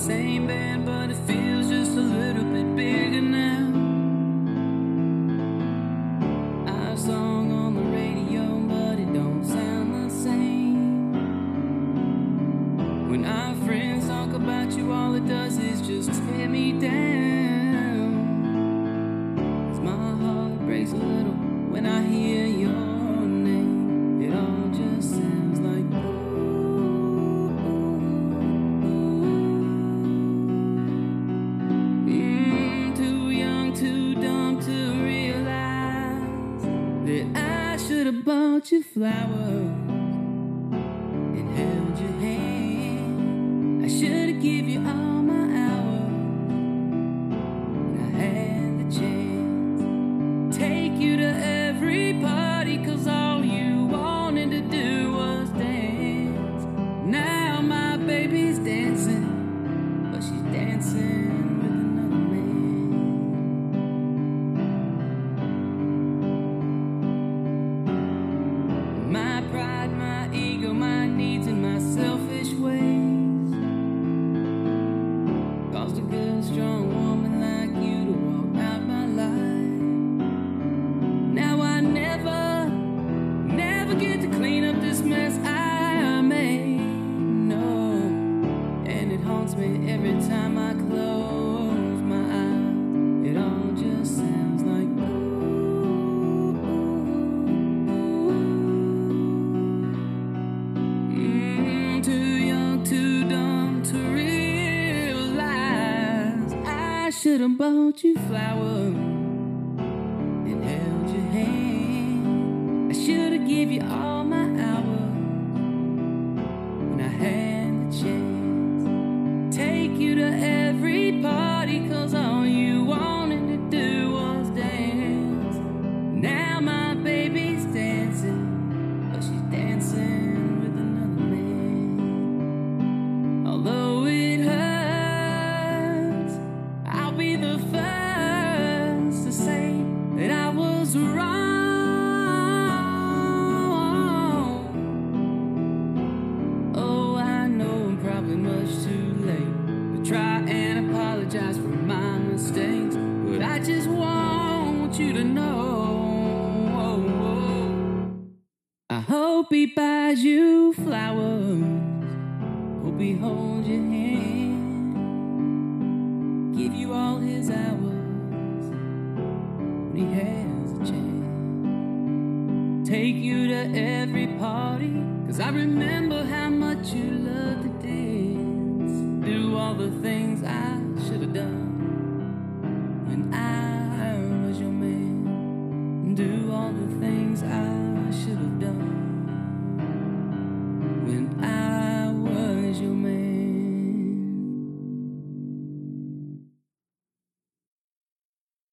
same band, but it feels just a little bit bigger now. Our song on the radio, but it don't sound the same. When our friends talk about you, all it does is just tear me down. 'Cause my heart breaks a little when I hear your bought you flowers and held your hand. Should have bought you flowers and held your hand. I should have give you all my hours when I had the chance. Take you to Hope he buys you flowers. Hope he holds your hand. Give you all his hours when he has a chance. Take you to every party. Cause I remember how much you loved to dance. Do all the things I should have done when I was your man. Do all the things I should have done.